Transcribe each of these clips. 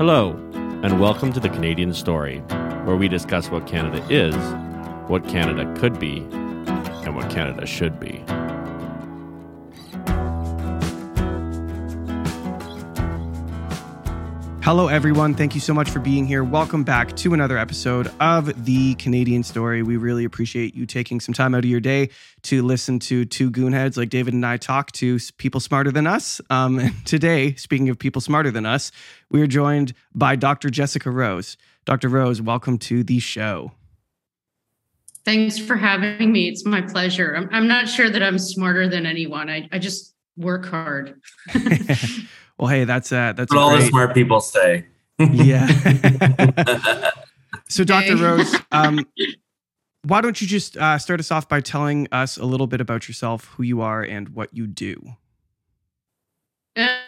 Hello, and welcome to the Canadian Story, where we discuss what Canada is, what Canada could be, and what Canada should be. Hello, everyone. Thank you so much for being here. Welcome back to another episode of The Canadian Story. We really appreciate you taking some time out of your day to listen to two goonheads like David and I talk to people smarter than us. Um, and today, speaking of people smarter than us, we are joined by Dr. Jessica Rose. Dr. Rose, welcome to the show. Thanks for having me. It's my pleasure. I'm, I'm not sure that I'm smarter than anyone. I, I just work hard. Well, hey, that's uh, that's what all great... the smart people say. yeah. so, Dr. Rose, um, why don't you just uh, start us off by telling us a little bit about yourself, who you are, and what you do?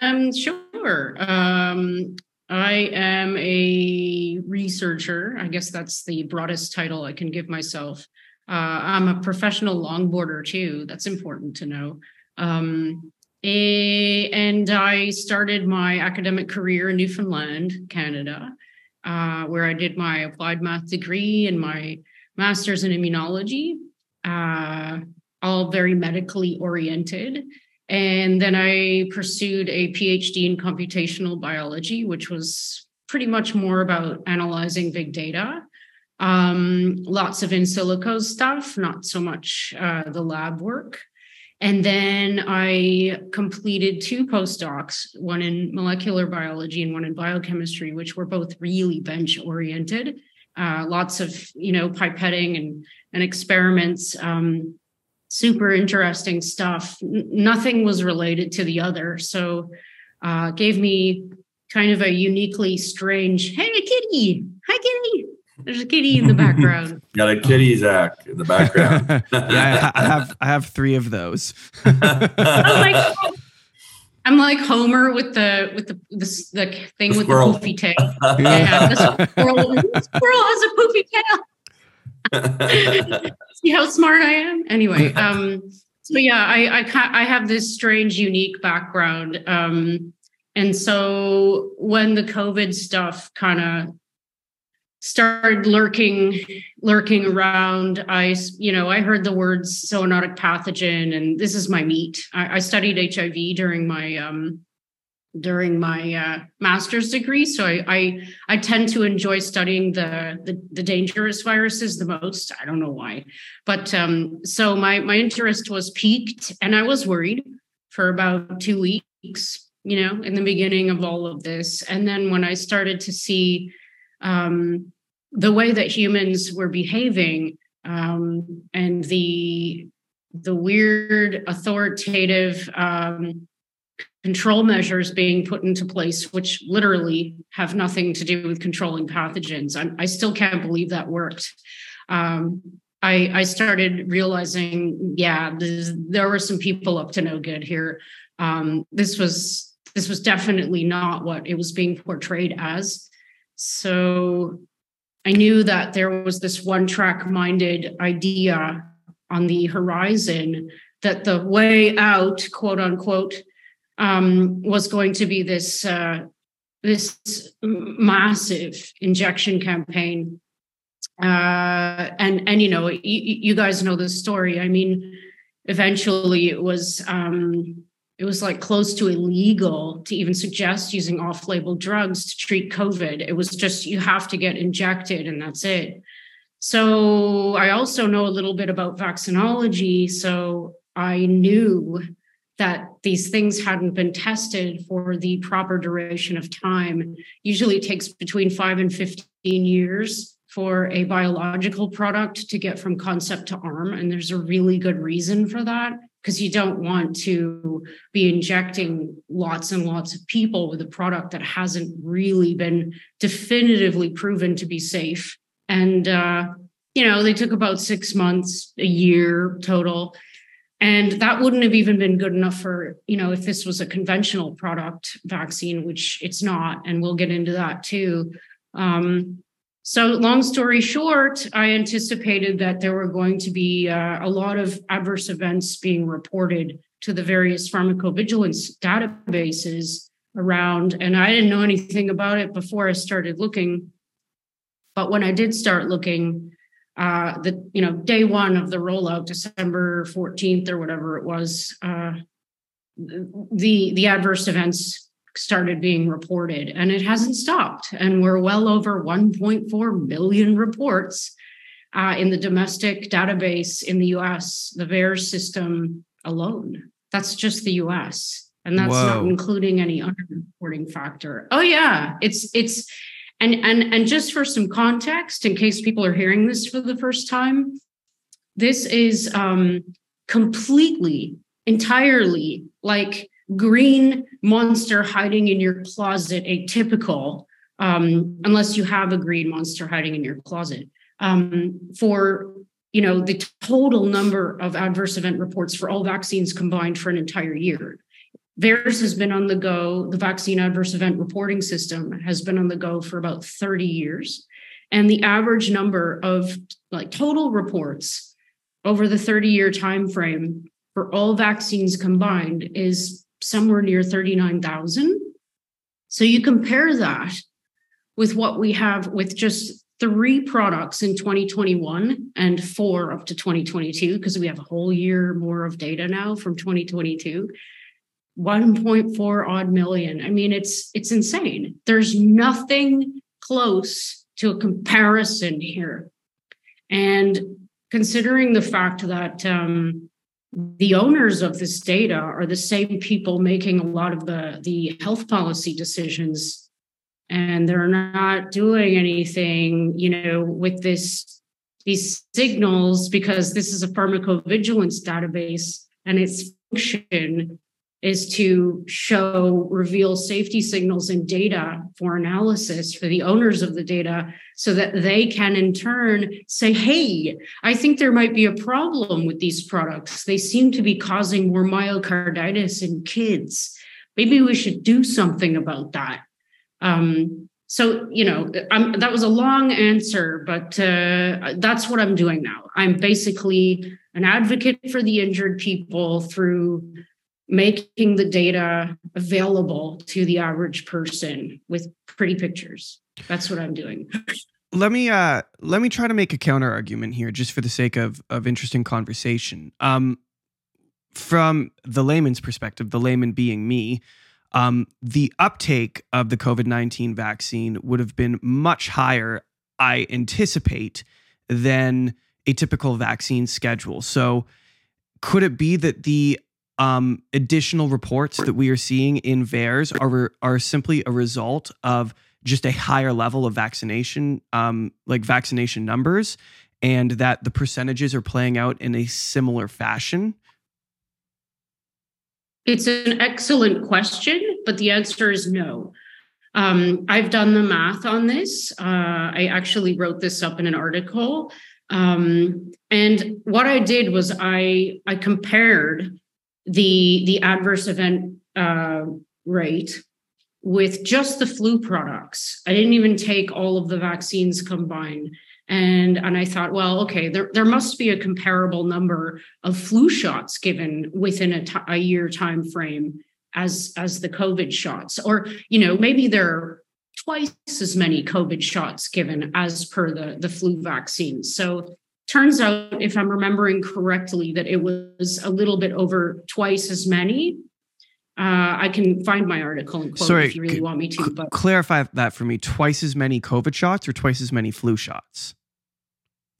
Um, sure. Um, I am a researcher. I guess that's the broadest title I can give myself. Uh, I'm a professional longboarder too. That's important to know. Um, and I started my academic career in Newfoundland, Canada, uh, where I did my applied math degree and my master's in immunology, uh, all very medically oriented. And then I pursued a PhD in computational biology, which was pretty much more about analyzing big data. Um, lots of in silico stuff, not so much uh, the lab work. And then I completed two postdocs, one in molecular biology and one in biochemistry, which were both really bench oriented. Uh, lots of you know pipetting and and experiments. Um, super interesting stuff. N- nothing was related to the other, so uh, gave me kind of a uniquely strange. Hey, kitty! Hi, kitty! There's a kitty in the background. Got a kitty, Zach, in the background. yeah, I, I, have I have three of those. I'm, like, I'm like Homer with the with the the, the thing the with the poofy tail. yeah, the squirrel, the squirrel has a poofy tail. See how smart I am. Anyway, um, so yeah, I I I have this strange, unique background. Um, and so when the COVID stuff kind of started lurking lurking around. I you know i heard the words zoonotic pathogen and this is my meat. I, I studied hiv during my um during my uh, master's degree so I, I i tend to enjoy studying the, the the dangerous viruses the most. I don't know why. But um so my my interest was piqued and i was worried for about two weeks you know in the beginning of all of this. And then when i started to see um, the way that humans were behaving um, and the the weird authoritative um, control measures being put into place, which literally have nothing to do with controlling pathogens. I'm, i still can't believe that worked. Um, I, I, started realizing, yeah, there were some people up to no good here. Um, this was this was definitely not what it was being portrayed as. So I knew that there was this one track minded idea on the horizon that the way out, quote unquote, um, was going to be this uh, this massive injection campaign. Uh, and and you know, you, you guys know the story. I mean, eventually it was um, it was like close to illegal to even suggest using off label drugs to treat COVID. It was just, you have to get injected and that's it. So I also know a little bit about vaccinology. So I knew that these things hadn't been tested for the proper duration of time. Usually it takes between five and 15 years for a biological product to get from concept to arm. And there's a really good reason for that because you don't want to be injecting lots and lots of people with a product that hasn't really been definitively proven to be safe. And, uh, you know, they took about six months, a year total. And that wouldn't have even been good enough for, you know, if this was a conventional product vaccine, which it's not. And we'll get into that too. Um, so, long story short, I anticipated that there were going to be uh, a lot of adverse events being reported to the various pharmacovigilance databases around, and I didn't know anything about it before I started looking. But when I did start looking, uh, the you know day one of the rollout, December fourteenth or whatever it was, uh, the the adverse events started being reported, and it hasn't stopped. And we're well over 1.4 million reports uh, in the domestic database in the U.S. The VAERS system alone. That's just the U.S. and that's Whoa. not including any underreporting factor. Oh yeah, it's it's and and and just for some context, in case people are hearing this for the first time, this is um, completely, entirely like green monster hiding in your closet, atypical, um, unless you have a green monster hiding in your closet. Um, for you know the total number of adverse event reports for all vaccines combined for an entire year VAERS has been on the go. The vaccine adverse event reporting system has been on the go for about 30 years. And the average number of like total reports over the 30 year time frame for all vaccines combined is somewhere near 39,000. So you compare that with what we have with just three products in 2021 and four up to 2022, because we have a whole year more of data now from 2022. 1.4 odd million. I mean, it's it's insane. There's nothing close to a comparison here. And considering the fact that um, the owners of this data are the same people making a lot of the, the health policy decisions, and they're not doing anything, you know, with this these signals because this is a pharmacovigilance database and its function is to show reveal safety signals and data for analysis for the owners of the data so that they can in turn say hey i think there might be a problem with these products. They seem to be causing more myocarditis in kids. Maybe we should do something about that. Um, so you know I'm, that was a long answer but uh, that's what i'm doing now. I'm basically an advocate for the injured people through making the data available to the average person with pretty pictures. That's what I'm doing. let me uh let me try to make a counter argument here just for the sake of of interesting conversation. Um from the layman's perspective, the layman being me, um, the uptake of the COVID 19 vaccine would have been much higher, I anticipate, than a typical vaccine schedule. So, could it be that the um, additional reports that we are seeing in VAERS are are simply a result of just a higher level of vaccination, um, like vaccination numbers, and that the percentages are playing out in a similar fashion? It's an excellent question, but the answer is no. Um, I've done the math on this. Uh, I actually wrote this up in an article. Um, and what I did was I I compared the the adverse event uh, rate with just the flu products. I didn't even take all of the vaccines combined. And, and I thought, well, okay, there, there must be a comparable number of flu shots given within a, t- a year time frame as as the COVID shots, or you know, maybe there are twice as many COVID shots given as per the the flu vaccine. So turns out, if I'm remembering correctly, that it was a little bit over twice as many. Uh, I can find my article and quote Sorry, if you really want me to. But clarify that for me: twice as many COVID shots or twice as many flu shots?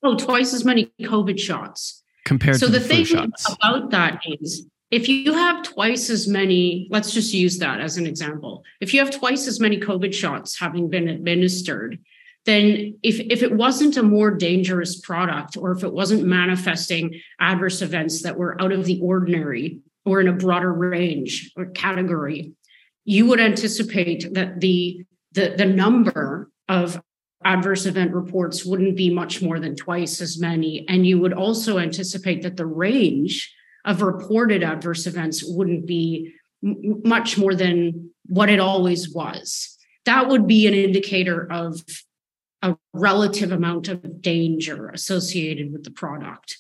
Oh, twice as many COVID shots compared so to the, the thing shots. about that is if you have twice as many, let's just use that as an example. If you have twice as many COVID shots having been administered, then if, if it wasn't a more dangerous product or if it wasn't manifesting adverse events that were out of the ordinary or in a broader range or category, you would anticipate that the the, the number of adverse event reports wouldn't be much more than twice as many. And you would also anticipate that the range of reported adverse events wouldn't be m- much more than what it always was. That would be an indicator of a relative amount of danger associated with the product.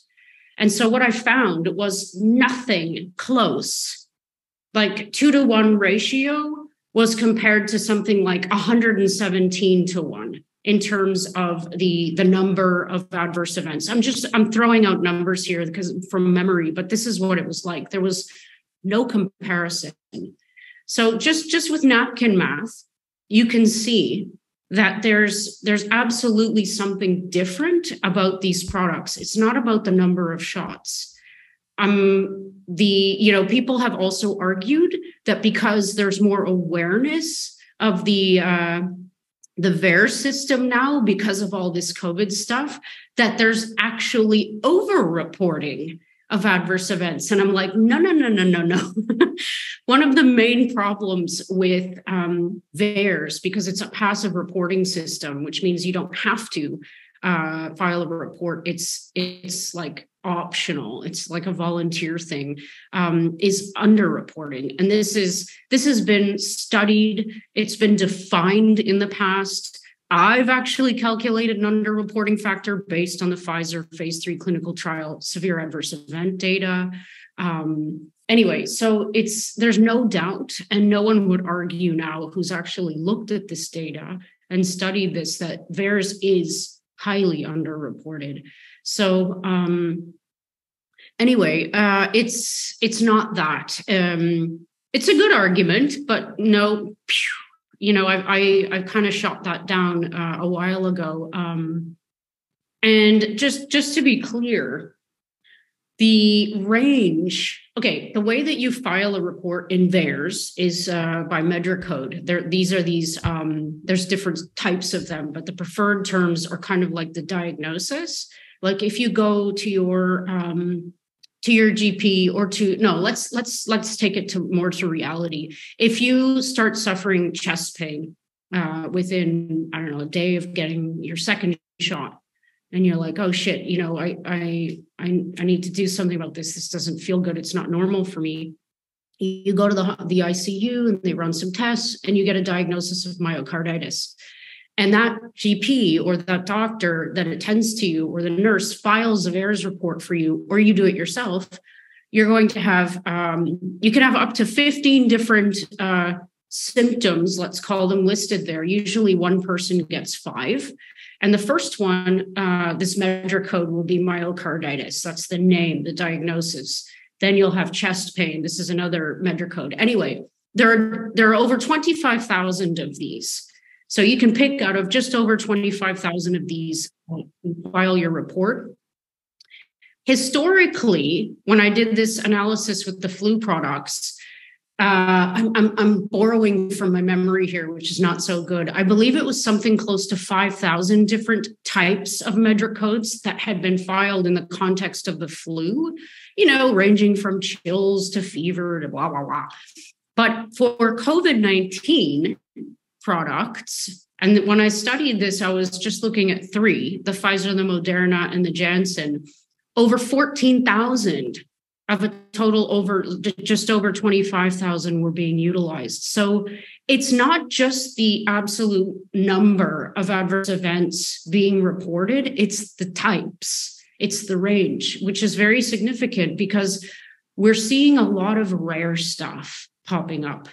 And so what I found was nothing close, like two to one ratio was compared to something like 117 to 1 in terms of the the number of adverse events. I'm just i'm throwing out numbers here because from memory but this is what it was like. There was no comparison. So just just with napkin math you can see that there's there's absolutely something different about these products. It's not about the number of shots. Um the you know people have also argued that because there's more awareness of the uh the VAERS system now because of all this COVID stuff that there's actually over reporting of adverse events. And I'm like, no, no, no, no, no, no. One of the main problems with um, VAERS, because it's a passive reporting system, which means you don't have to uh, file a report. It's it's like optional. It's like a volunteer thing. Um, is underreporting, and this is this has been studied. It's been defined in the past. I've actually calculated an underreporting factor based on the Pfizer phase three clinical trial severe adverse event data. Um, anyway, so it's there's no doubt, and no one would argue now who's actually looked at this data and studied this that VAERS is highly underreported. So um, anyway, uh, it's it's not that. Um, it's a good argument, but no, you know, I I, I kind of shot that down uh, a while ago. Um, and just just to be clear, the range okay the way that you file a report in VAERS is uh, by MedDRA code there these are these um, there's different types of them but the preferred terms are kind of like the diagnosis like if you go to your um, to your gp or to no let's let's let's take it to more to reality if you start suffering chest pain uh, within i don't know a day of getting your second shot and you're like, oh shit, you know, I I I I need to do something about this. This doesn't feel good. It's not normal for me. You go to the the ICU and they run some tests and you get a diagnosis of myocarditis. And that GP or that doctor that attends to you or the nurse files a VAERS report for you, or you do it yourself. You're going to have um, you can have up to 15 different uh, symptoms, let's call them listed there. Usually one person gets five. And the first one, uh, this MedDRA code will be myocarditis. That's the name, the diagnosis. Then you'll have chest pain. This is another MedDRA code. Anyway, there are, there are over 25,000 of these. So you can pick out of just over 25,000 of these, file your report. Historically, when I did this analysis with the flu products, uh, I'm, I'm, I'm, borrowing from my memory here, which is not so good. I believe it was something close to 5,000 different types of MedDRA codes that had been filed in the context of the flu, you know, ranging from chills to fever to blah, blah, blah. But for COVID 19 products, and when I studied this, I was just looking at three the Pfizer, the Moderna, and the Janssen, over 14,000 of a total over just over 25,000 were being utilized. So it's not just the absolute number of adverse events being reported, it's the types, it's the range, which is very significant because we're seeing a lot of rare stuff popping up.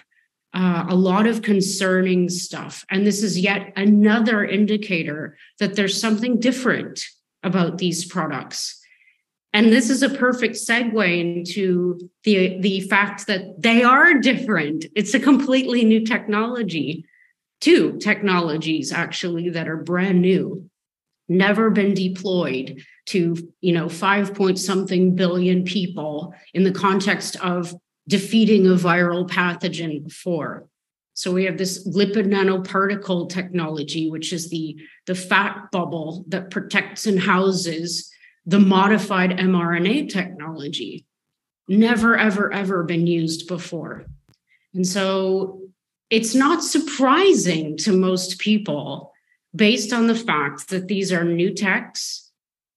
Uh, a lot of concerning stuff. And this is yet another indicator that there's something different about these products and this is a perfect segue into the, the fact that they are different. It's a completely new technology, two technologies actually that are brand new, never been deployed to, you know, five point something billion people in the context of defeating a viral pathogen before. So we have this lipid nanoparticle technology, which is the, the fat bubble that protects and houses the modified mRNA technology. Never, ever, ever been used before. And so it's not surprising to most people based on the fact that these are new techs,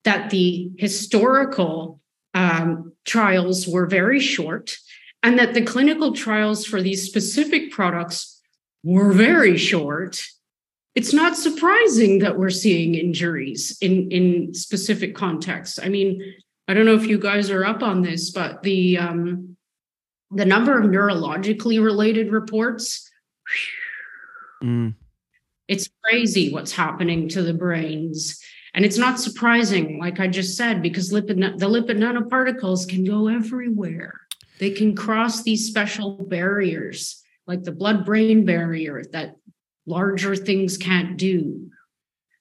that the historical um, trials were very short, and that the clinical trials for these specific products were very short it's not surprising that we're seeing injuries in in specific contexts. I mean, I don't know if you guys are up on this, but the um, the number of neurologically related reports, Mm. It's crazy what's happening to the brains. And it's not surprising, like I just said, because lipid, the lipid nanoparticles can go everywhere. They can cross these special barriers, like the blood brain barrier that larger things can't do.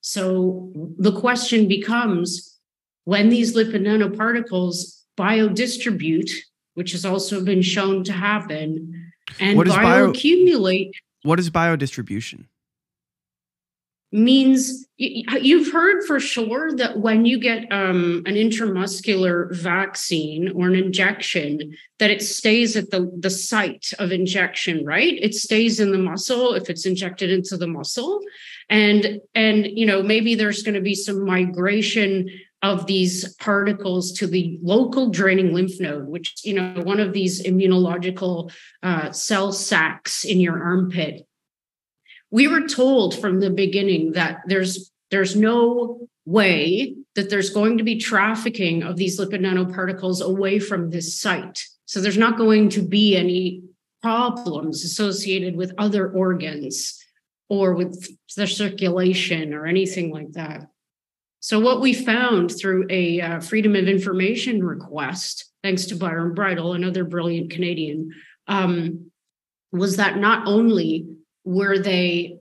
So the question becomes when these lipid nanoparticles biodistribute, which has also been shown to happen, and what bioaccumulate. Bio, what is biodistribution? Means you've heard for sure that when you get um, an intramuscular vaccine or an injection that it stays at the, the site of injection right? It stays in the muscle if it's injected into the muscle. And and you know maybe there's going to be some migration of these particles to the local draining lymph node which you know one of these immunological uh, cell sacs in your armpit we were told from the beginning that there's there's no way that there's going to be trafficking of these lipid nanoparticles away from this site. So there's not going to be any problems associated with other organs or with the circulation or anything like that. So what we found through a uh, freedom of information request, thanks to Byron Bridle, another brilliant Canadian, um, was that not only were they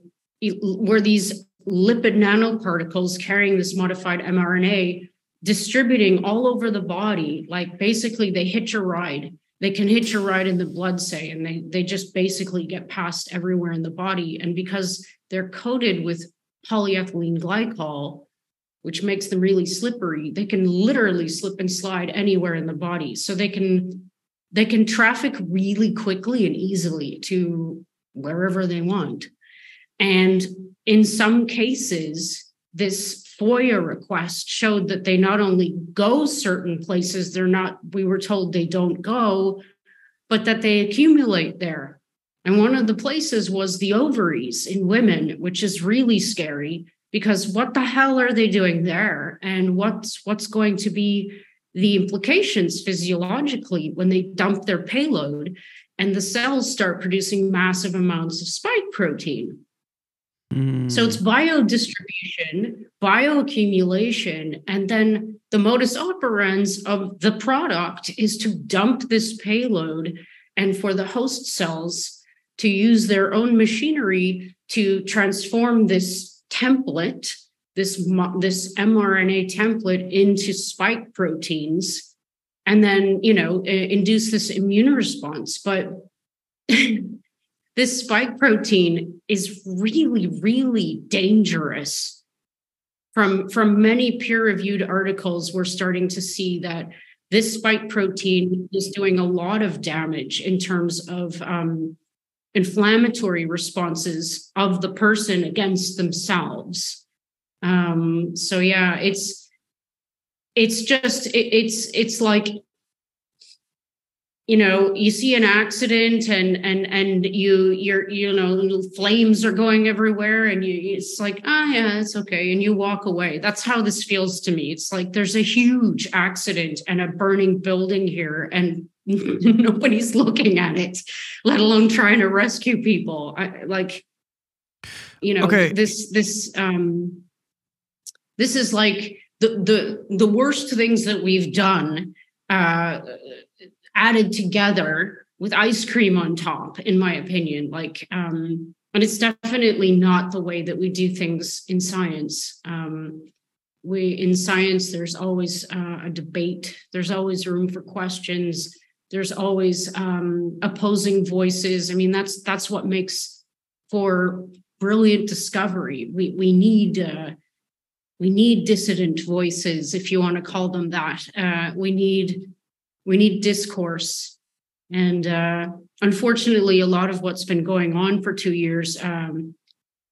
were these lipid nanoparticles carrying this modified mRNA distributing all over the body. Like basically, they hitch a ride. They can hitch a ride in the blood, say, and they, they just basically get passed everywhere in the body. And because they're coated with polyethylene glycol, which makes them really slippery, they can literally slip and slide anywhere in the body. So they can they can traffic really quickly and easily to wherever they want. And in some cases, this FOIA request showed that they not only go certain places, they're not, we were told they don't go, but that they accumulate there. And one of the places was the ovaries in women, which is really scary because what the hell are they doing there? And what's what's going to be the implications physiologically when they dump their payload and the cells start producing massive amounts of spike protein. So it's mm. biodistribution, bioaccumulation, and then the modus operans of the product is to dump this payload and for the host cells to use their own machinery to transform this template, this, this mRNA template into spike proteins, and then, you know, induce this immune response. But this spike protein is really, really dangerous. From, from many peer reviewed articles, we're starting to see that this spike protein is doing a lot of damage in terms of um, inflammatory responses of the person against themselves. Um, so yeah, it's it's just it, it's it's like you know you see an accident and and and you you're you know flames are going everywhere and you it's like ah oh, yeah it's okay and you walk away. That's how this feels to me. It's like there's a huge accident and a burning building here and nobody's looking at it let alone trying to rescue people. I, like you know okay. this this um this is like the the the worst things that we've done uh added together with ice cream on top, in my opinion. Like, um, and it's definitely not the way that we do things in science. Um, we in science, there's always uh, a debate. There's always room for questions. There's always um, opposing voices. I mean, that's that's what makes for brilliant discovery. We we need. Uh, we need dissident voices, if you want to call them that. Uh, we need we need discourse. And uh, unfortunately a lot of what's been going on for two years um,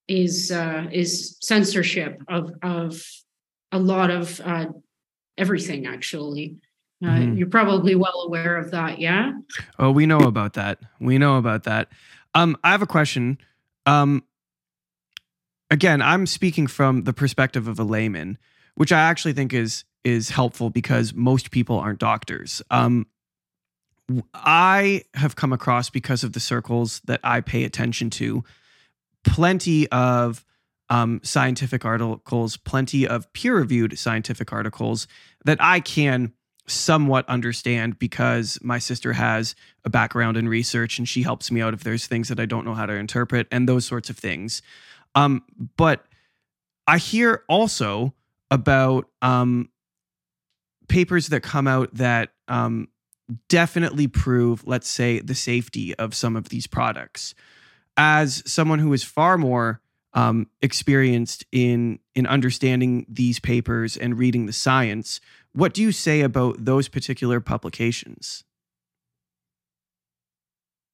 is uh, is censorship of of a lot of uh, everything actually. Uh, mm-hmm. you're probably well aware of that yeah? Oh we know about that. We know about that. Um, i have a question. Um, again i'm speaking from the perspective of a layman which i actually think is is helpful because most people aren't doctors. Um, I have come across because of the circles that I pay attention to plenty of um, scientific articles, plenty of peer reviewed scientific articles that I can somewhat understand because my sister has a background in research and she helps me out if there's things that I don't know how to interpret and those sorts of things. Um, but I hear also about um, papers that come out that um, definitely prove, let's say, the safety of some of these products. As someone who is far more um, experienced in in understanding these papers and reading the science, what do you say about those particular publications?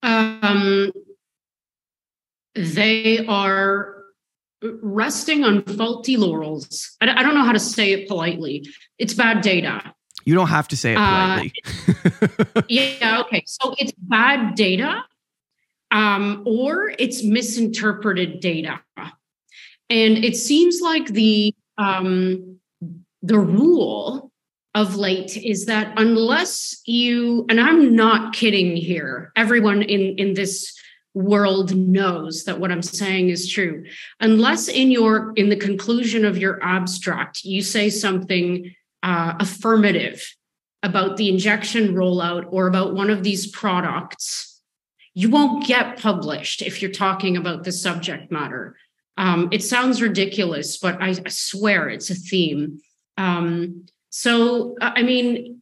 Um, they are resting on faulty laurels. I, I, don't know how to say it politely. It's bad data. You don't have to say it uh, politely. Uh, yeah, okay. So it's bad data um, or it's misinterpreted data. And it seems like the um, the rule of late is that unless you and I'm not kidding here, everyone in in this world knows that what I'm saying is true. Unless in your in the conclusion of your abstract you say something uh, affirmative about the injection rollout or about one of these products, you won't get published if you're talking about the subject matter. Um, it sounds ridiculous, but I, swear it's a theme. Um, so, I mean,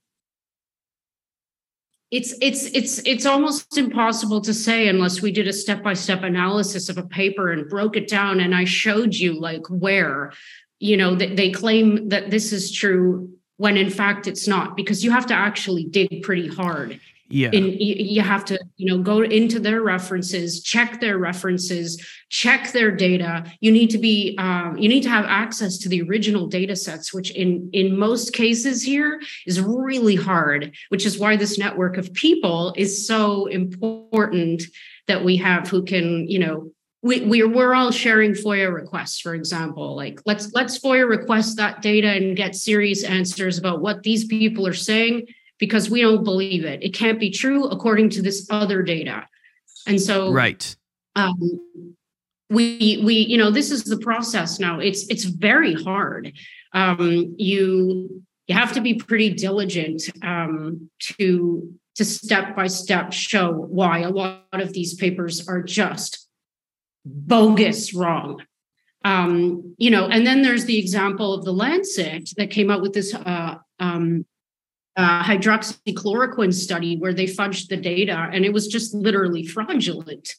it's it's it's it's almost impossible to say unless we did a step by step analysis of a paper and broke it down and i showed you like where you know they, they claim that this is true when in fact it's not because you have to actually dig pretty hard yeah. And you have to you know go into their references check their references check their data. You need to be um, you need to have access to the original data sets which in in most cases here is really hard which is why this network of people is so important that we have who can you know we, we're we're all sharing FOIA requests, for example. Like let's let's FOIA request that data and get serious answers about what these people are saying because we don't believe it. It can't be true according to this other data. And so right. Um, we we you know this is the process now. It's it's very hard. Um, you you have to be pretty diligent um, to to step by step show why a lot of these papers are just bogus wrong um, you know and then there's the example of the lancet that came out with this uh, um, uh, hydroxychloroquine study where they fudged the data and it was just literally fraudulent.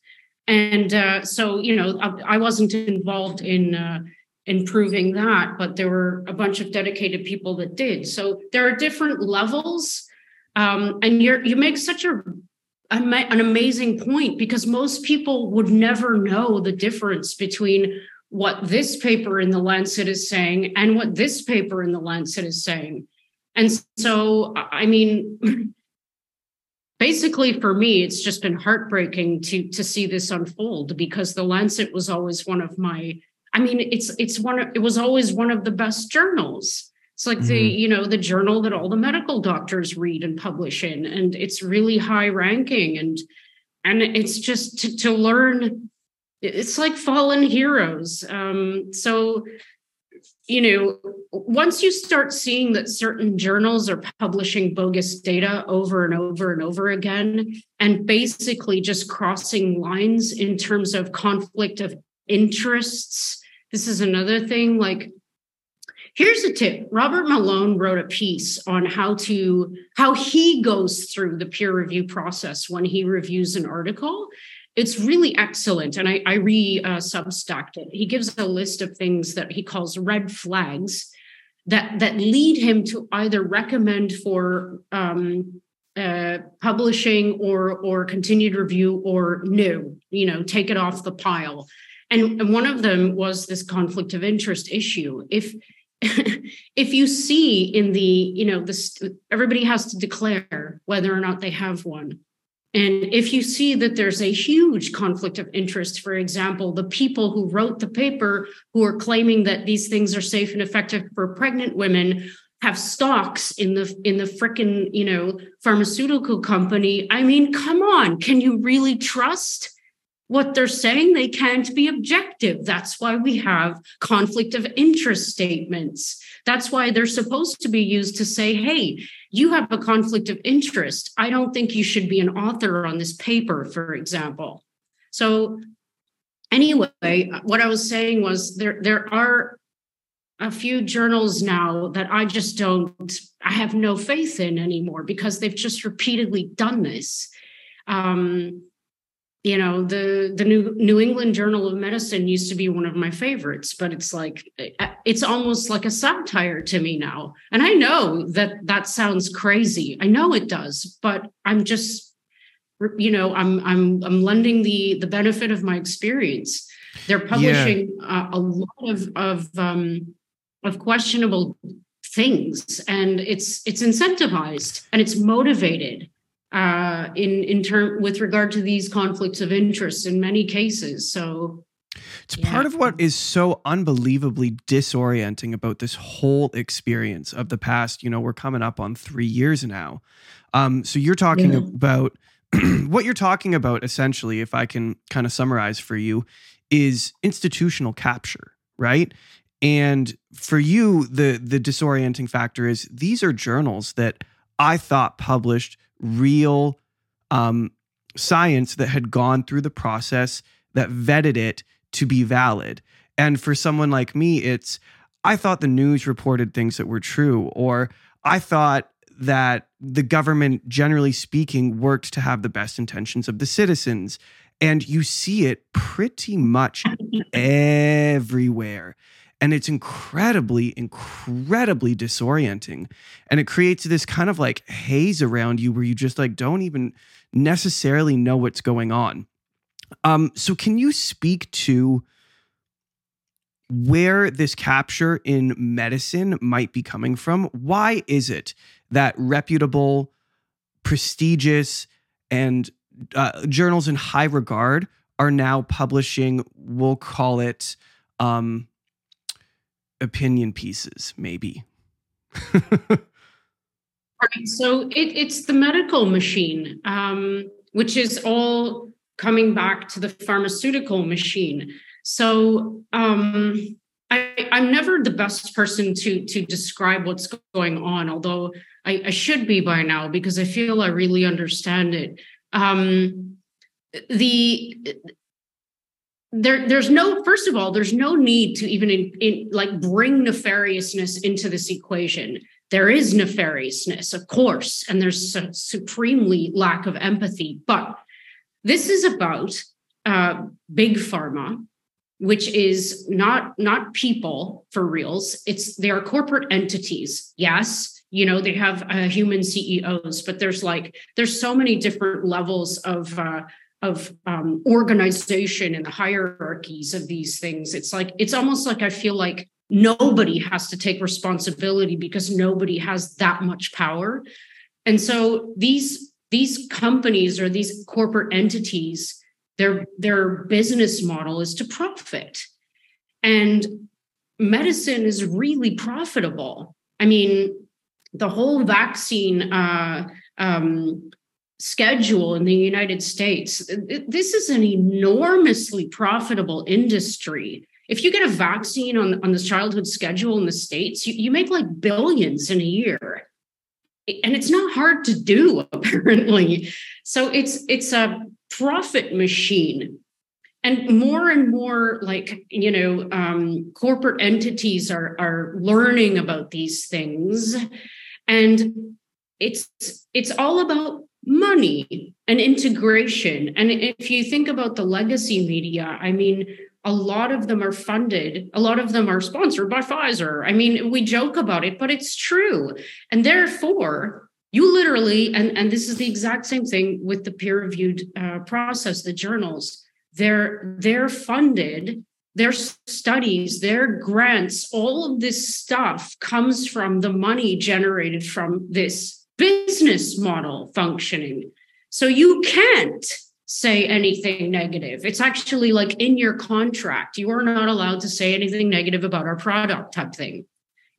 And uh, so, you know, I, I wasn't involved in uh, in proving that, but there were a bunch of dedicated people that did. So there are different levels, um, and you you make such a an amazing point because most people would never know the difference between what this paper in the Lancet is saying and what this paper in the Lancet is saying. And so, I mean, basically for me, it's just been heartbreaking to to see this unfold because the Lancet was always one of my. I mean, it's it's one of it was always one of the best journals. It's like mm-hmm. the you know the journal that all the medical doctors read and publish in, and it's really high ranking and and it's just to, to learn. It's like fallen heroes. Um, so you know, once you start seeing that certain journals are publishing bogus data over and over and over again, and basically just crossing lines in terms of conflict of interests, this is another thing. Like, here's a tip robert malone wrote a piece on how to how he goes through the peer review process when he reviews an article it's really excellent. And I, I re uh, substacked it. He gives a list of things that he calls red flags that, that lead him to either recommend for um, uh, publishing or, or continued review or no, you know, take it off the pile. And, and one of them was this conflict of interest issue. If if you see in the you know this everybody has to declare whether or not they have one and if you see that there's a huge conflict of interest, for example, the people who wrote the paper who are claiming that these things are safe and effective for pregnant women have stocks in the in the frickin' you know pharmaceutical company. I mean come on can you really trust what they're saying they can't be objective. That's why we have conflict of interest statements. That's why they're supposed to be used to say hey you have a conflict of interest. I don't think you should be an author on this paper for example. So anyway what i was saying was there there are a few journals now that I just don't, I have no faith in anymore because they've just repeatedly done this. Um, you know, the the New New England Journal of Medicine used to be one of my favorites, but it's like it's almost like a satire to me now. And I know that that sounds crazy. I know it does, but I'm just, you know, I'm I'm I'm lending the the benefit of my experience. They're publishing yeah. a lot of of um, of questionable things and it's it's incentivized and it's motivated uh, in in term with regard to these conflicts of interest in many cases so it's yeah. part of what is so unbelievably disorienting about this whole experience of the past you know we're coming up on three years now um, so you're talking yeah. about what you're talking about essentially if i can kind of summarize for you is institutional capture right and for you, the the disorienting factor is these are journals that I thought published real um, science that had gone through the process that vetted it to be valid. And for someone like me, it's I thought the news reported things that were true, or I thought that the government, generally speaking, worked to have the best intentions of the citizens. And you see it pretty much everywhere. And it's incredibly, incredibly disorienting. And it creates this kind of like haze around you where you just like don't even necessarily know what's going on. Um, so can you speak to where this capture in medicine might be coming from? Why is it that reputable, prestigious, and uh, journals in high regard are now publishing, we'll call it um, opinion pieces, maybe. right. So it, it's the medical machine, um, which is all coming back to the pharmaceutical machine. So um, I, am never the best person to to describe what's going on, although I, I, should be by now because I feel I really understand it. Um, the there there's no first of all there's no need to even in, in, like bring nefariousness into this equation. There is nefariousness of course and there's a supremely lack of empathy but this is about uh, big pharma which is not not people for reals. It's they are corporate entities yes. You know they have uh, human ceos but there's like there's so many different levels of uh, of um, organization and the hierarchies of these things. It's like it's almost like I feel like nobody has to take responsibility because nobody has that much power. And so these these companies or these corporate entities, their their business model is to profit. And medicine is really profitable. I mean, the whole vaccine uh, um, schedule in the United States. This is an enormously profitable industry. If you get a vaccine on, on the childhood schedule in the States, you, you make like billions in a year. And it's not hard to do, apparently. So it's it's a profit machine. And more and more, like, you know, um, corporate entities are, are learning about these things. And it's it's all about money and integration. And if you think about the legacy media, I mean, a lot of them are funded, a lot of them are sponsored by Pfizer. I mean, we joke about it, but it's true. And therefore, you literally, and, and this is the exact same thing with the peer reviewed uh, process, the journals, they're, they're funded their studies, their grants, all of this stuff comes from the money generated from this business model functioning. So you can't say anything negative. It's actually like in your contract, you are not allowed to say anything negative about our product type thing.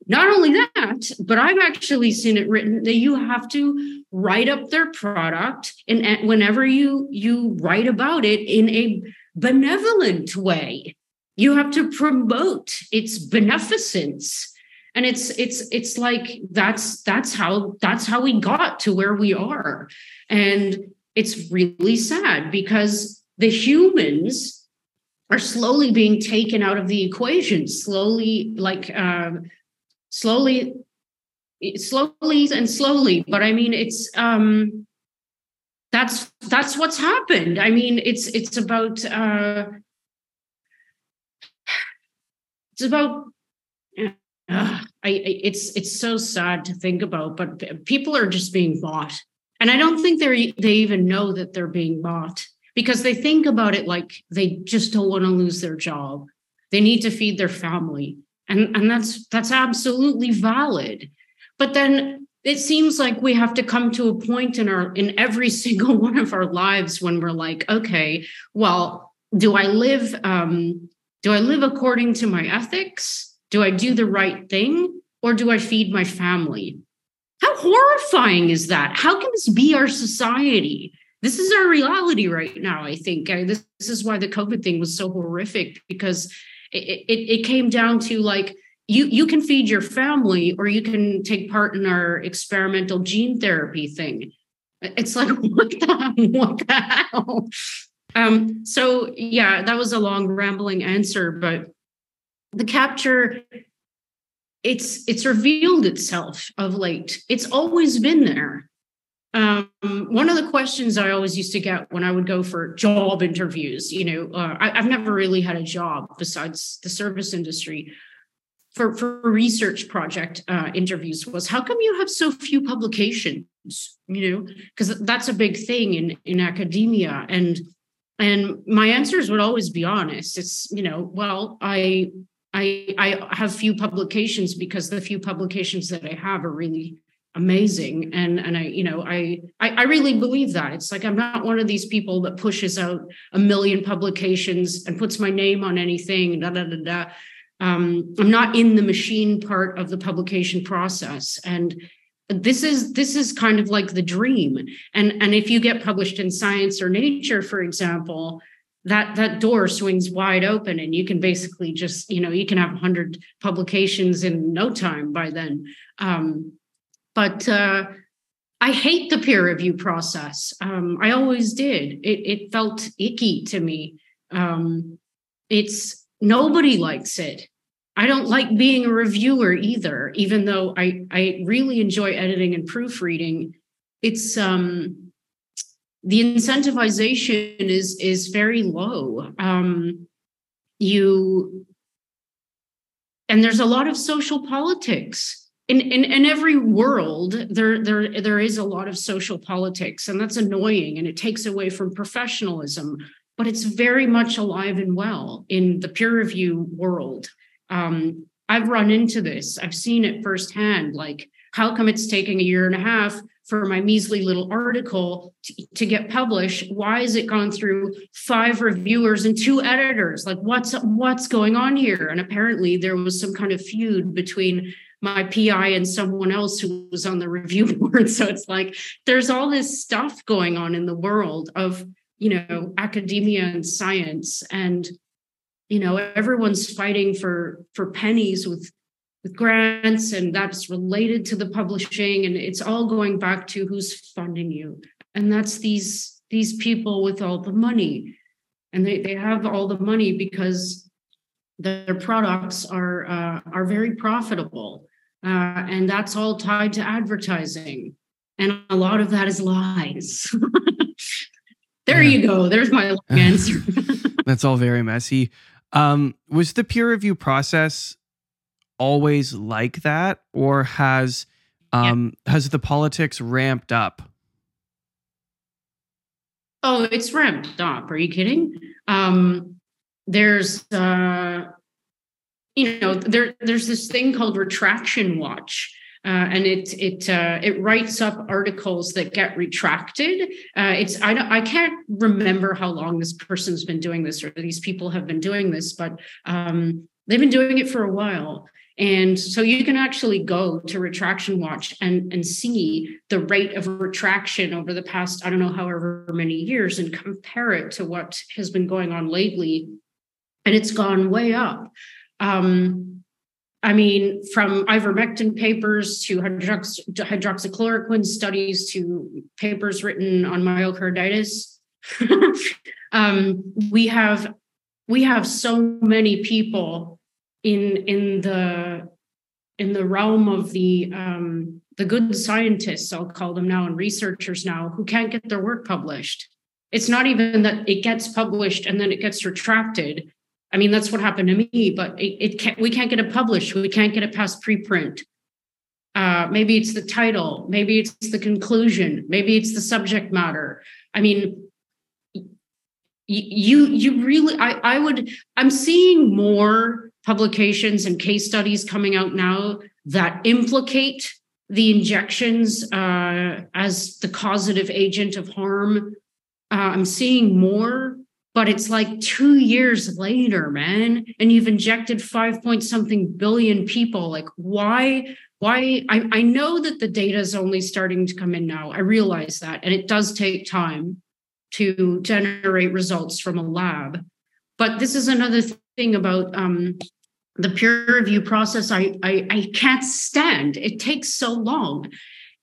not only that, but I've actually seen it written that you have to write up their product, and whenever you you write about it in a benevolent way, you have to promote its beneficence and it's it's it's like that's that's how that's how we got to where we are. And it's really sad because the humans are slowly being taken out of the equation slowly like um, slowly slowly and slowly. But i mean it's um that's that's what's happened. I mean it's it's about uh it's about I, it's it's so sad to think about, but people are just being bought, and I don't think they they even know that they're being bought because they think about it like they just don't want to lose their job. They need to feed their family, and and that's that's absolutely valid. But then it seems like we have to come to a point in our in every single one of our lives when we're like, okay, well, do I live um, do I live according to my ethics? Do I do the right thing or do I feed my family? How horrifying is that? How can this be our society? This is our reality right now, I think. This, this is why the COVID thing was so horrific because it, it, it came down to like, you, you can feed your family or you can take part in our experimental gene therapy thing. It's like, what the, what the hell? Um, so, yeah, that was a long, rambling answer, but the capture it's it's revealed itself of late. It's always been there. Um, one of the questions i always used to get when i would go for job interviews you know uh, I, have never really had a job besides the service industry for, for research project uh, interviews was how come you have so few publications? You know because that's a big thing in in academia. And and my answers would always be honest. It's you know well i I, I have few publications because the few publications that I have are really amazing. And and i you know I, I, I really believe that. It's like i'm not one of these people that pushes out a million publications and puts my name on anything da da da da. Um, i'm not in the machine part of the publication process. And this is this is kind of like the dream. And and if you get published in science or nature for example that that door swings wide open and you can basically just you know you can have 100 publications in no time by then. Um, but uh, i hate the peer review process. Um, i always did. It, it felt icky to me. Um, it's nobody likes it. I don't like being a reviewer either even though i i really enjoy editing and proofreading. It's um the incentivization is is very low. Um, you and there's a lot of social politics. In, in in every world there there there is a lot of social politics and that's annoying and it takes away from professionalism but it's very much alive and well in the peer review world. Um, i've run into this. I've seen it firsthand like how come it's taking a year and a half for my measly little article to, to, get published why has it gone through five reviewers and two editors? Like what's what's going on here? And apparently there was some kind of feud between my pi and someone else who was on the review board. So it's like there's all this stuff going on in the world of you know academia and science. And you know everyone's fighting for for pennies with with grants and that's related to the publishing and it's all going back to who's funding you. And that's these these people with all the money. And they, they have all the money because their products are uh, are very profitable. Uh, and that's all tied to advertising. And a lot of that is lies. There yeah. you go. There's my answer. That's all very messy. Um, was the peer review process always like that or has um yeah. has the politics ramped up oh it's ramped up are you kidding um there's uh you know there there's this thing called retraction watch uh, and it it uh, it writes up articles that get retracted. Uh, it's I don't I can't remember how long this person's been doing this or these people have been doing this, but um, they've been doing it for a while And so you can actually go to Retraction Watch and, and see the rate of retraction over the past, I don't know, however many years and compare it to what has been going on lately. And it's gone way up. Um, I mean, from ivermectin papers to hydrox- hydroxychloroquine studies to papers written on myocarditis, um, we have we have so many people in in the in the realm of the um, the good scientists, I'll call them now, and researchers now, who can't get their work published. It's not even that it gets published and then it gets retracted. I mean, that's what happened to me, but it, it can't, we can't get it published. We can't get it past preprint. Uh, maybe it's the title, maybe it's the conclusion, maybe it's the subject matter. I mean, you you really I, I would i'm seeing more publications and case studies coming out now that implicate the injections uh, as the causative agent of harm. Uh, i'm seeing more but it's like two years later man and you've injected five point something billion people. Like why why? I, I know that the data is only starting to come in now. I realize that and it does take time to generate results from a lab. But this is another thing about um, the peer review process. I, I I can't stand. It takes so long,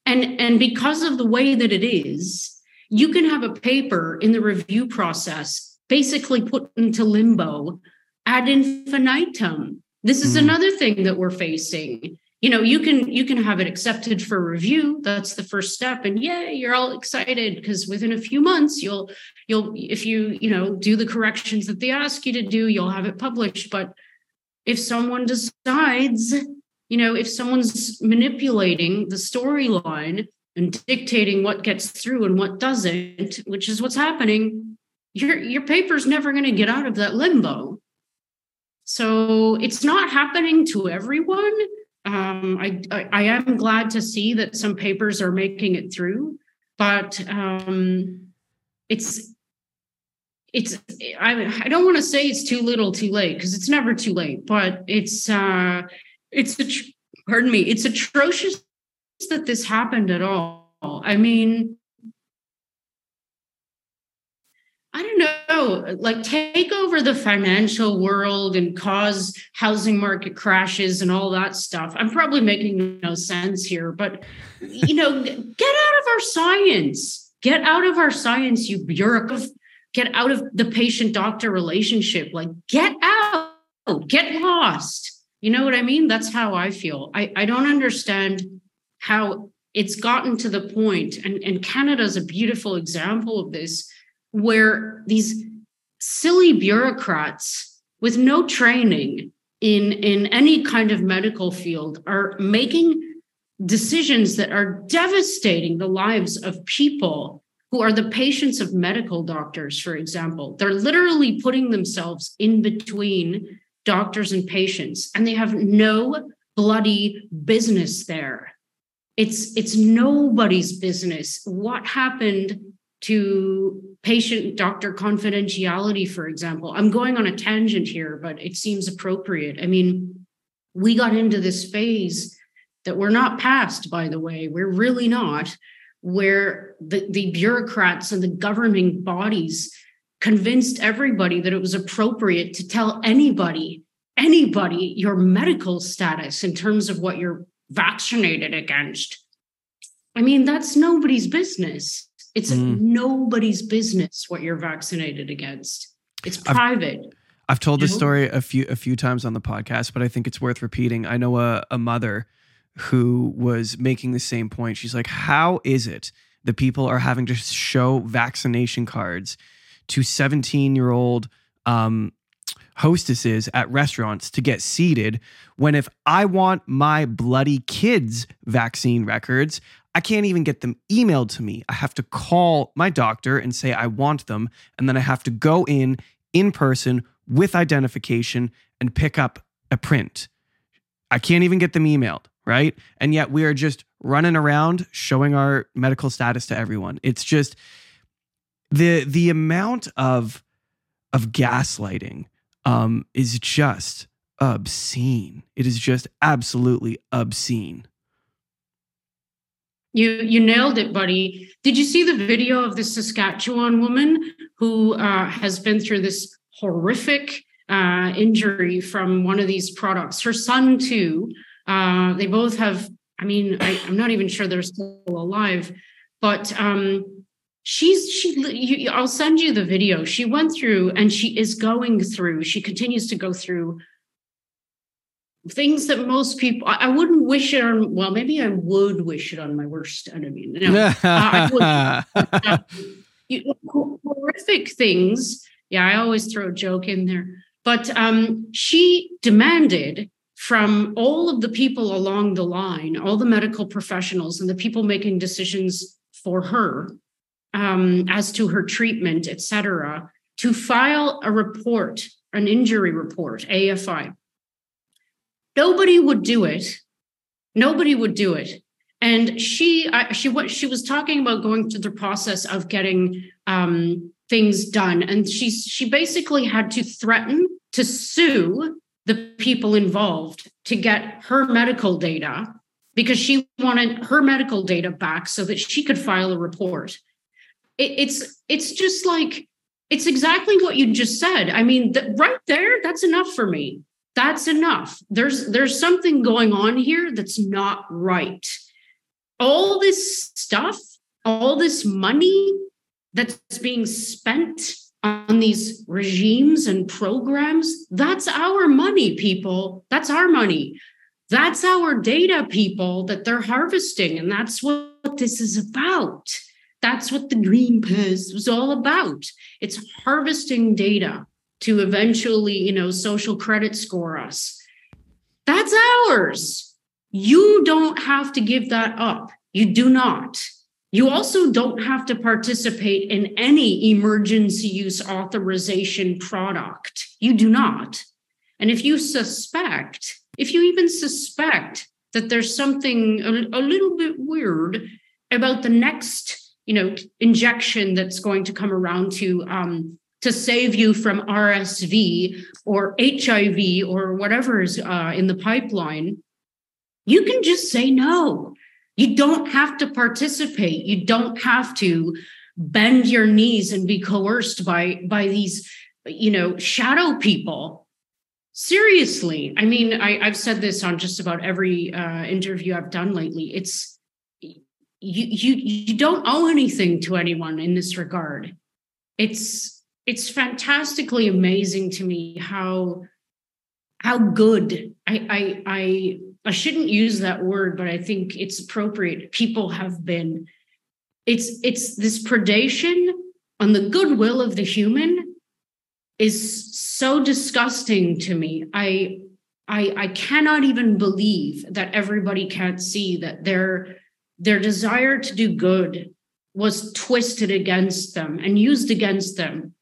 and and because of the way that it is, you can have a paper in the review process basically put into limbo ad infinitum. This is mm. another thing that we're facing you know you can you can have it accepted for review that's the first step and yeah you're all excited because within a few months you'll you'll if you you know do the corrections that they ask you to do you'll have it published but if someone decides you know if someone's manipulating the storyline and dictating what gets through and what doesn't which is what's happening your your paper's never going to get out of that limbo. So it's not happening to everyone. Um, I, I, I am glad to see that some papers are making it through, but um, it's it's I, I don't want to say it's too little too late because it's never too late but it's uh it's a, pardon me it's atrocious that this happened at all i mean I don't know, like take over the financial world and cause housing market crashes and all that stuff. I'm probably making no sense here, but you know, get out of our science. Get out of our science, you bureaucrat. Get out of the patient doctor relationship. Like, get out, get lost. You know what I mean? That's how I feel. I, I don't understand how it's gotten to the point, and, and Canada's a beautiful example of this where these silly bureaucrats with no training in in any kind of medical field are making decisions that are devastating the lives of people who are the patients of medical doctors for example they're literally putting themselves in between doctors and patients and they have no bloody business there it's it's nobody's business what happened to patient doctor confidentiality, for example. I'm going on a tangent here, but it seems appropriate. I mean, we got into this phase that we're not past, by the way, we're really not, where the, the bureaucrats and the governing bodies convinced everybody that it was appropriate to tell anybody, anybody, your medical status in terms of what you're vaccinated against. I mean, that's nobody's business. It's mm. nobody's business what you're vaccinated against. It's private. I've, I've told this story a few a few times on the podcast, but I think it's worth repeating. I know a, a mother who was making the same point. She's like, "How is it that people are having to show vaccination cards to 17 year old um, hostesses at restaurants to get seated when if I want my bloody kids' vaccine records, I can't even get them emailed to me. I have to call my doctor and say I want them. And then I have to go in in person with identification and pick up a print. I can't even get them emailed, right? And yet we are just running around showing our medical status to everyone. It's just the the amount of of gaslighting um, is just obscene. It is just absolutely obscene. You you nailed it, buddy. Did you see the video of the Saskatchewan woman who uh, has been through this horrific uh, injury from one of these products? Her son too. Uh, they both have. I mean, I, am not even sure they're still alive, but um, she's she. You, I'll send you the video. She went through, and she is going through. She continues to go through things that most people I, wouldn't wish it on well maybe i would wish it on my worst enemy no, uh, I would, uh, you, horrific things yeah i always throw a joke in there but um, she demanded from all of the people along the line all the medical professionals and the people making decisions for her um, as to her treatment etc to file a report an injury report AEFI Nobody would do it. Nobody would do it. And she, I, she, what she was talking about going through the process of getting um, things done, and she, she basically had to threaten to sue the people involved to get her medical data because she wanted her medical data back so that she could file a report. It, it's, it's just like it's exactly what you just said. I mean, th- right there, that's enough for me that's enough there's there's something going on here that's not right all this stuff all this money that's being spent on these regimes and programs that's our money people that's our money that's our data people that they're harvesting and that's what this is about that's what the green pass was all about it's harvesting data to eventually, you know, social credit score us. That's ours. You don't have to give that up. You do not. You also don't have to participate in any emergency use authorization product. You do not. And if you suspect, if you even suspect that there's something a, a little bit weird about the next, you know, injection that's going to come around to um, to save you from RSV or HIV or whatever is uh, in the pipeline, you can just say no. You don't have to participate. You don't have to bend your knees and be coerced by by these, you know, shadow people. Seriously, I mean, I, have said this on just about every uh, interview I've done lately. It's you you you don't owe anything to anyone in this regard. It's it's fantastically amazing to me how how good I, I I I shouldn't use that word, but I think it's appropriate. People have been. It's it's this predation on the goodwill of the human is so disgusting to me. I I I cannot even believe that everybody can't see that their their desire to do good was twisted against them and used against them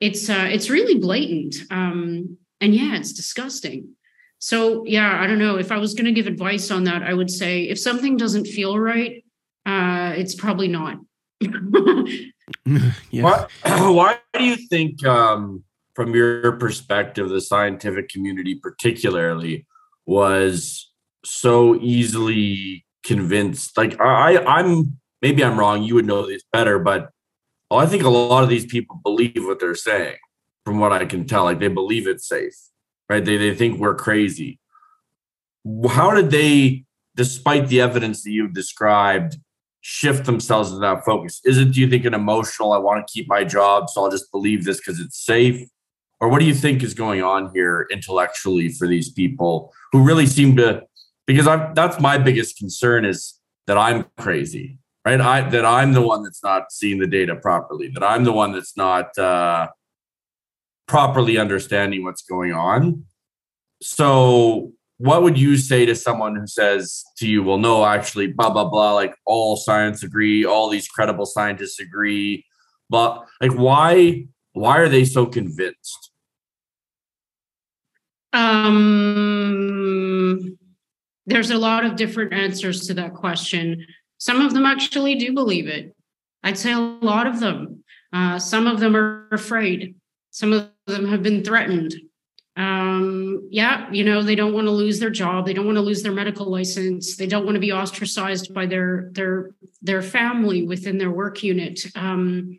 it's uh, it's really blatant. Um, and yeah, it's disgusting. So yeah, I don't know. If I was going to give advice on that, I would say if something doesn't feel right, uh, it's probably not. yeah. why, why do you think, um, from your perspective, the scientific community particularly was so easily convinced? Like I, I'm maybe I'm wrong. You would know this better, but well, I think a lot of these people believe what they're saying, from what I can tell. Like they believe it's safe, right? They they think we're crazy. How did they, despite the evidence that you've described, shift themselves to that focus? Is it, do you think, an emotional, I want to keep my job, so I'll just believe this because it's safe? Or what do you think is going on here intellectually for these people who really seem to, because I'm, that's my biggest concern is that I'm crazy right? I that I'm the one that's not seeing the data properly, that I'm the one that's not uh, properly understanding what's going on. So, what would you say to someone who says to you, "Well, no, actually, blah blah blah," like all science agree, all these credible scientists agree, but like why why are they so convinced? Um, there's a lot of different answers to that question. Some of them actually do believe it. I'd say a lot of them. Uh, some of them are afraid. Some of them have been threatened. um, yeah, you know, they don't want to lose their job. They don't want to lose their medical license. They don't want to be ostracized by their their their family within their work unit. Um,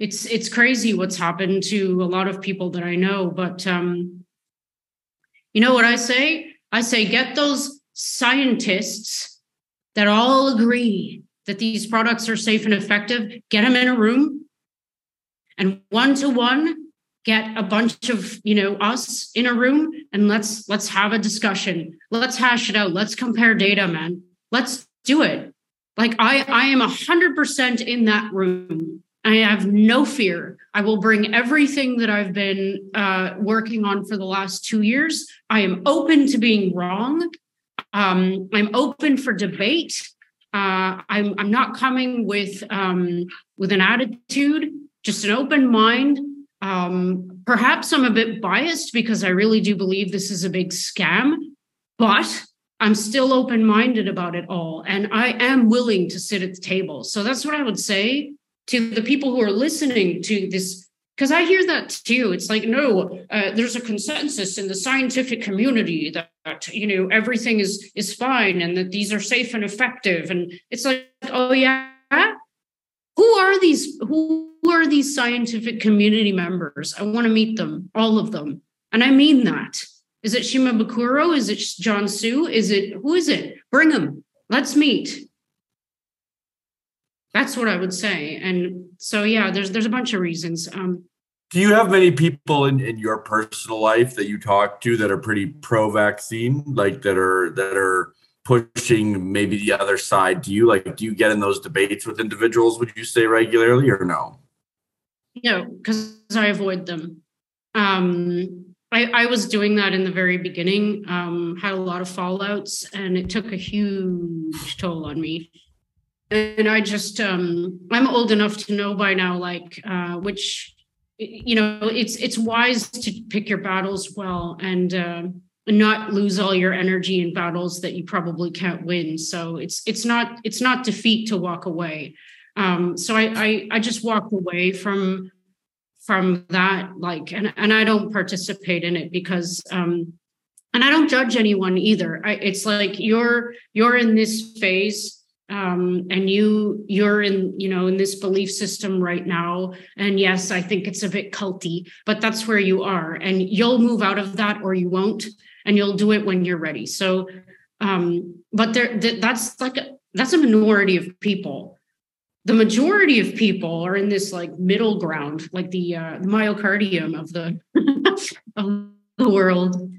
it's it's crazy what's happened to a lot of people that I know. But um, you know what I say? I say get those scientists that all agree that these products are safe and effective. Get them in a room, and one to one get a bunch of you know us in a room and let's let's have a discussion. Let's hash it out. Let's compare data man. Let's do it. Like i i am a hundred percent in that room. I have no fear. I will bring everything that i've been uh, working on for the last two years. I am open to being wrong. Um, i'm open for debate. Uh, I'm, I'm not coming with um, with an attitude just an open mind um, perhaps I'm a bit biased because I really do believe this is a big scam, but I'm still open minded about it all. And I am willing to sit at the table. So that's what I would say to the people who are listening to this. Because I hear that too. It's like, no, uh, there's a consensus in the scientific community that, you know, everything is is fine and that these are safe and effective. And it's like, oh yeah, who are these? Who are these scientific community members? I want to meet them, all of them. And I mean that. Is it Shimabukuro? Is it John Su? Is it who is it? Bring them. Let's meet. That's what I would say. And so yeah, there's there's a bunch of reasons. Um, do you have many people in, in your personal life that you talk to that are pretty pro-vaccine, like that are that are pushing maybe the other side? Do you like do you get in those debates with individuals? Would you say regularly or no? No, because I avoid them. Um, I, I, was doing that in the very beginning, um, had a lot of fallouts, and it took a huge toll on me. And I just, um, I'm old enough to know by now, like, uh, which, you know, it's it's wise to pick your battles well and uh, not lose all your energy in battles that you probably can't win. So it's it's not it's not defeat to walk away. Um, so I, I I just walked away from from that like and, and I don't participate in it because um and I don't judge anyone either. I, it's like you're you're in this phase um, and you you're in you know in this belief system right now and yes i think it's a bit culty but that's where you are and you'll move out of that or you won't and you'll do it when you're ready so um but there that's like a, that's a minority of people the majority of people are in this like middle ground, like the, uh, the myocardium of the of the world.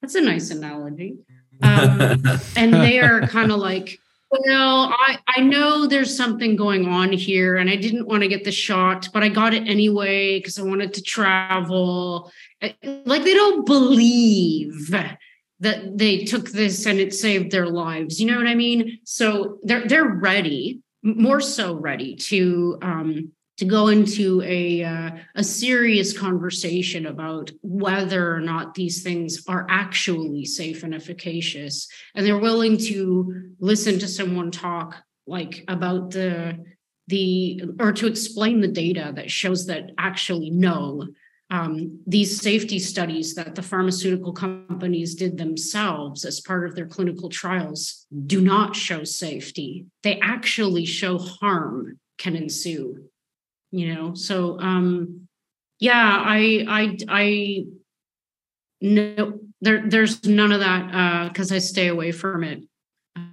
That's a nice analogy. Um, and they are kind of like, well, I, I know there's something going on here, and I didn't want to get the shot, but I got it anyway because I wanted to travel. Like they don't believe that they took this and it saved their lives. You know what I mean? So they're they're ready more so ready to um, to go into a uh, a serious conversation about whether or not these things are actually safe and efficacious, and they're willing to listen to someone talk like about the the or to explain the data that shows that actually no um, these safety studies that the pharmaceutical companies did themselves as part of their clinical trials do not show safety. They actually show harm can ensue. You know, so um, yeah, I I I no there there's none of that because uh, I stay away from it.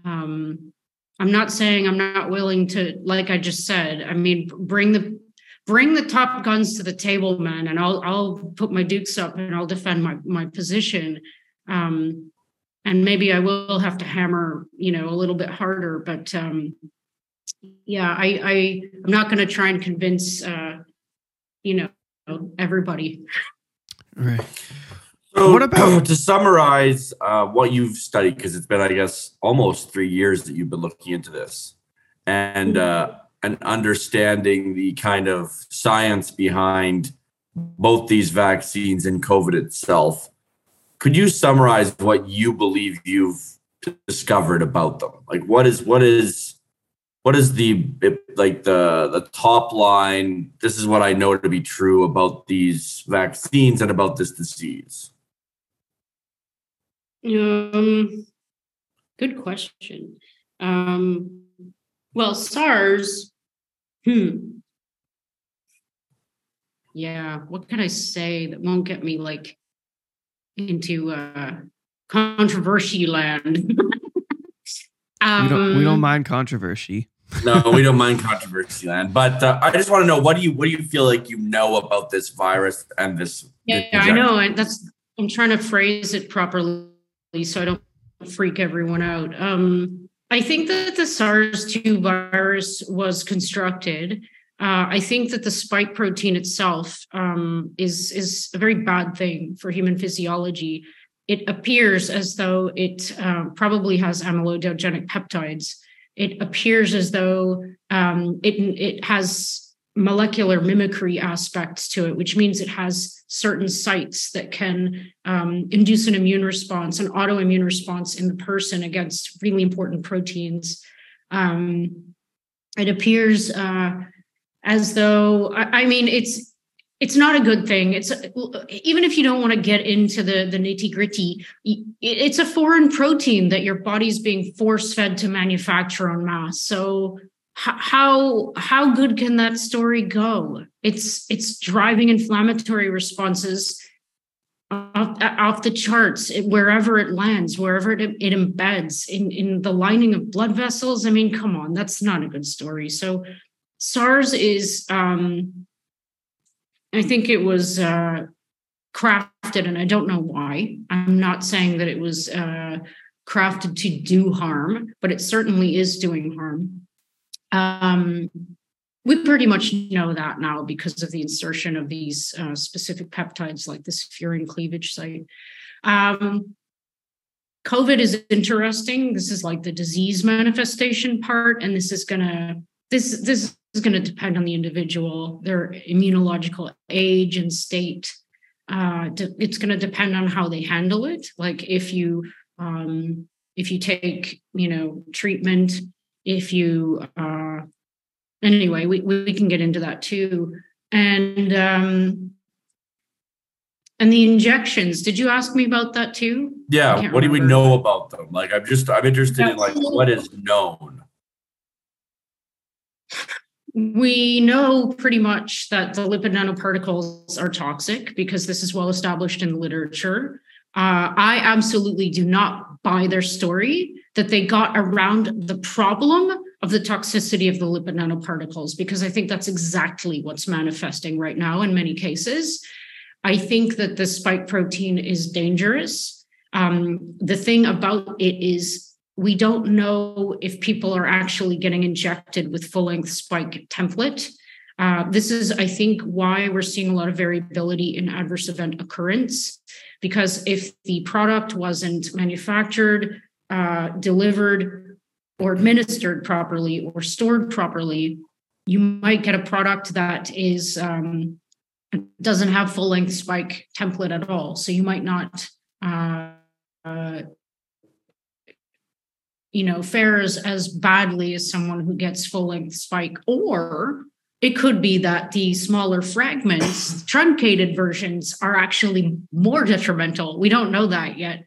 Um, I'm not saying I'm not willing to, like I just said. I mean, bring the bring the top guns to the table, man, and I'll I'll put my dukes up and I'll defend my my position. Um, and maybe I will have to hammer, you know, a little bit harder. But um, yeah, I, I I'm not going to try and convince, uh, you know, everybody. Right. So, what about to summarize uh, what you've studied? Because it's been, I guess, almost three years that you've been looking into this, and uh, and understanding the kind of science behind both these vaccines and COVID itself. Could you summarize what you believe you've discovered about them? Like what is what is what is the like the the top line this is what i know to be true about these vaccines and about this disease um good question um well sars hmm yeah what can i say that won't get me like into uh controversy land um, we, don't, we don't mind controversy no, we don't mind controversy, land. But uh, I just want to know what do you what do you feel like you know about this virus and this? Yeah, this I know, and that's I'm trying to phrase it properly so I don't freak everyone out. Um, I think that the SARS-2 virus was constructed. Uh, I think that the spike protein itself um, is is a very bad thing for human physiology. It appears as though it uh, probably has amyloidogenic peptides it appears as though um, it, it has molecular mimicry aspects to it, which means it has certain sites that can um, induce an immune response, an autoimmune response in the person against really important proteins. Um, it appears uh, as though, I, I mean, it's it's not a good thing. It's even if you don't want to get into the the nitty gritty, it's a foreign protein that your body's being force fed to manufacture en masse. So how how good can that story go? It's it's driving inflammatory responses off, off the charts wherever it lands, wherever it, it embeds in in the lining of blood vessels. I mean, come on, that's not a good story. So SARS is. Um, I think it was uh, crafted, and I don't know why. I'm not saying that it was uh, crafted to do harm, but it certainly is doing harm. Um, we pretty much know that now because of the insertion of these uh, specific peptides like this furin cleavage site. Um, COVID is interesting. This is like the disease manifestation part, and this is gonna this this is to depend on the individual, their immunological age and state. Uh, it's to depend on how they handle it. Like if you um, if you take you know treatment, if you uh, anyway, we we can get into that too. And um, and the injections. Did you ask me about that too? Yeah. What do we know about them? Like I'm just I'm interested in like what is known we know pretty much that the lipid nanoparticles are toxic because this is well established in the literature. Uh, I absolutely do not buy their story that they got around the problem of the toxicity of the lipid nanoparticles because I think that's exactly what's manifesting right now in many cases. I think that the spike protein is dangerous. Um, the thing about it is we don't know if people are actually getting injected with full length spike template. Uh, this is, I think, why we're seeing a lot of variability in adverse event occurrence. Because if the product wasn't manufactured, uh, delivered, or administered properly, or stored properly, you might get a product that is um, doesn't have full length spike template at all. So you might not uh, uh, you know, fares as badly as someone who gets full length spike, or it could be that the smaller fragments, truncated versions, are actually more detrimental. We don't know that yet.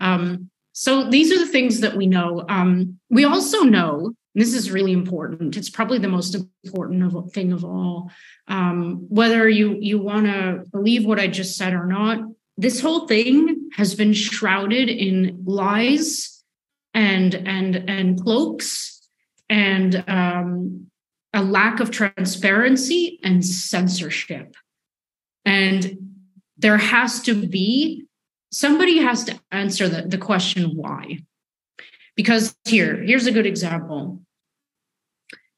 Um, so these are the things that we know. Um, we also know this is really important. It's probably the most important of, thing of all. Um, whether you you want to believe what I just said or not, this whole thing has been shrouded in lies and and and cloaks and um, a lack of transparency and censorship and there has to be somebody has to answer the, the question why. Because here here's a good example.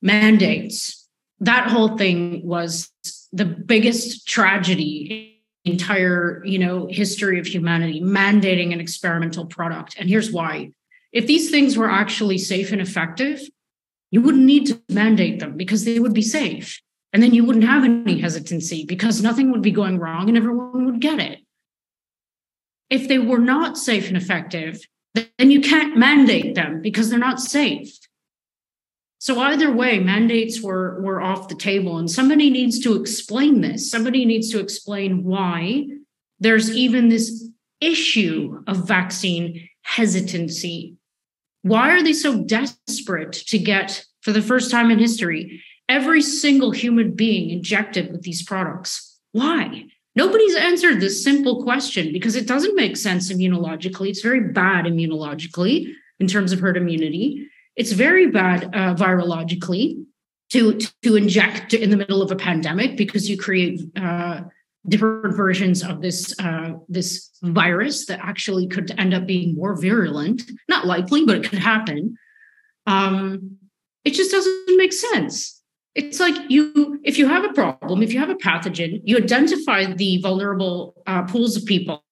Mandates. That whole thing was the biggest tragedy entire you know history of humanity mandating an experimental product. And here's why. If these things were actually safe and effective, you wouldn't need to mandate them because they would be safe. And then you wouldn't have any hesitancy because nothing would be going wrong and everyone would get it. If they were not safe and effective, then you can't mandate them because they're not safe. So either way, mandates were were off the table, and somebody needs to explain this. Somebody needs to explain why there's even this issue of vaccine hesitancy. Why are they so desperate to get, for the first time in history, every single human being injected with these products? Why? Nobody's answered this simple question because it doesn't make sense immunologically. It's very bad immunologically in terms of herd immunity. It's very bad uh, virologically to to inject in the middle of a pandemic because you create uh, different versions of this uh, this virus that actually could end up being more virulent. Not likely, but it could happen. Um, it just doesn't make sense. It's like you, if you have a problem, if you have a pathogen, you identify the vulnerable uh, pools of people,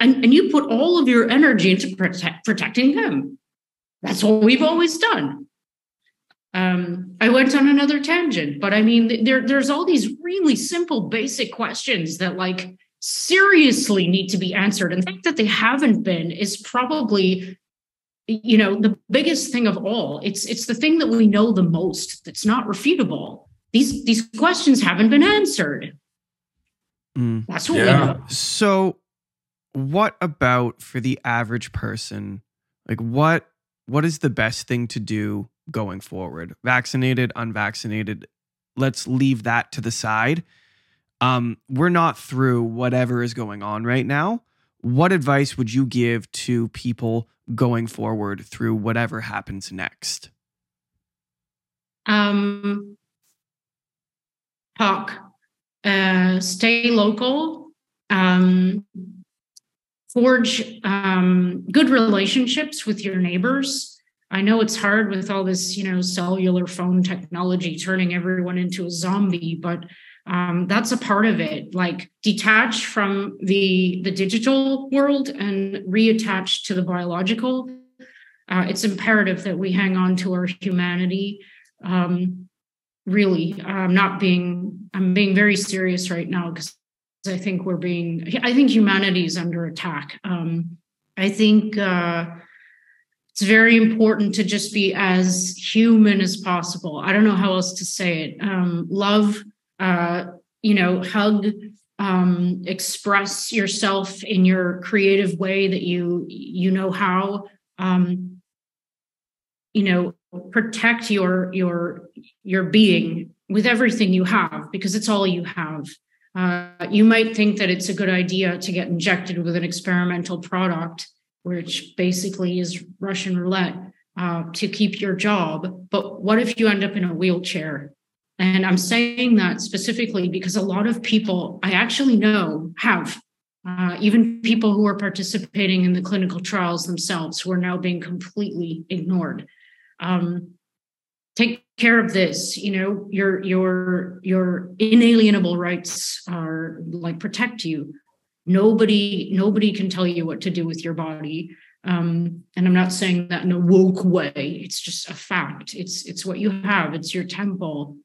and, and you put all of your energy into protect, protecting them. That's what we've always done. Um, I went on another tangent, but I mean, there, there's all these really simple, basic questions that like seriously need to be answered. And the fact that they haven't been is probably, you know, the biggest thing of all. It's it's the thing that we know the most that's not refutable. These these questions haven't been answered. Mm. That's what yeah. we know. So, what about for the average person? Like, what what is the best thing to do going forward? Vaccinated, unvaccinated, let's leave that to the side. Um, we're not through whatever is going on right now. What advice would you give to people going forward through whatever happens next? Um, talk, uh, stay local, um, forge um, good relationships with your neighbors. I know it's hard with all this, you know, cellular phone technology turning everyone into a zombie, but um, that's a part of it. Like detach from the the digital world and reattach to the biological. Uh, it's imperative that we hang on to our humanity. Um, really, I'm not being. I'm being very serious right now because I think we're being, I think humanity is under attack. Um, I think uh, it's very important to just be as human as possible. I don't know how else to say it. Um, love, uh, you know, hug, um, express yourself in your creative way that you you know how. Um, you know, protect your your your being with everything you have because it's all you have. Uh, you might think that it's a good idea to get injected with an experimental product, which basically is Russian roulette uh, to keep your job. But what if you end up in a wheelchair? And I'm saying that specifically because a lot of people I actually know have, uh, even people who are participating in the clinical trials themselves, who are now being completely ignored. Um, take care of this you know your your your inalienable rights are like protect you. Nobody nobody can tell you what to do with your body. Um, and i'm not saying that in a woke way. It's just a fact. It's it's what you have. It's your temple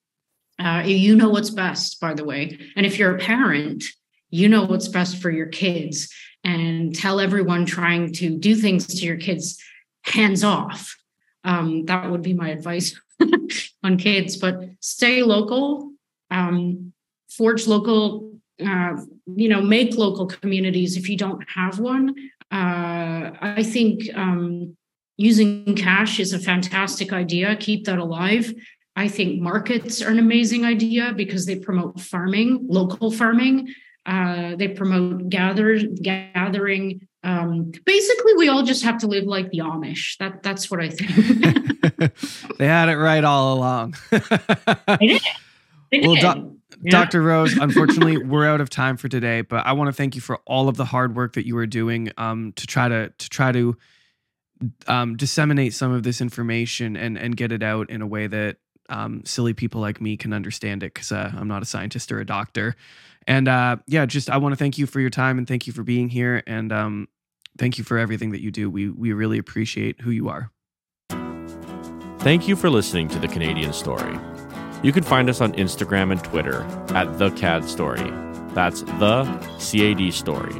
uh, you know what's best by the way and if you're a parent you know what's best for your kids and tell everyone trying to do things to your kids hands off um, that would be my advice on kids, but stay local, um, forge local, uh, you know, make local communities if you don't have one. Uh, I think um, using cash is a fantastic idea. Keep that alive. I think markets are an amazing idea because they promote farming, local farming. Uh, they promote gather, gathering um, basically we all just have to live like the amish that that's what i think they had it right all along they did. They well do- yeah. dr rose unfortunately we're out of time for today but i want to thank you for all of the hard work that you are doing um, to try to to try to um, disseminate some of this information and and get it out in a way that um, silly people like me can understand it because uh, i'm not a scientist or a doctor and uh, yeah, just I want to thank you for your time and thank you for being here and um, thank you for everything that you do. We we really appreciate who you are. Thank you for listening to the Canadian Story. You can find us on Instagram and Twitter at the CAD Story. That's the CAD Story.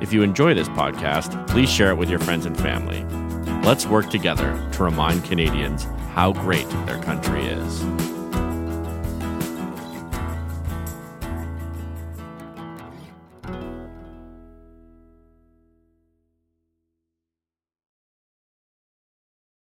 If you enjoy this podcast, please share it with your friends and family. Let's work together to remind Canadians how great their country is.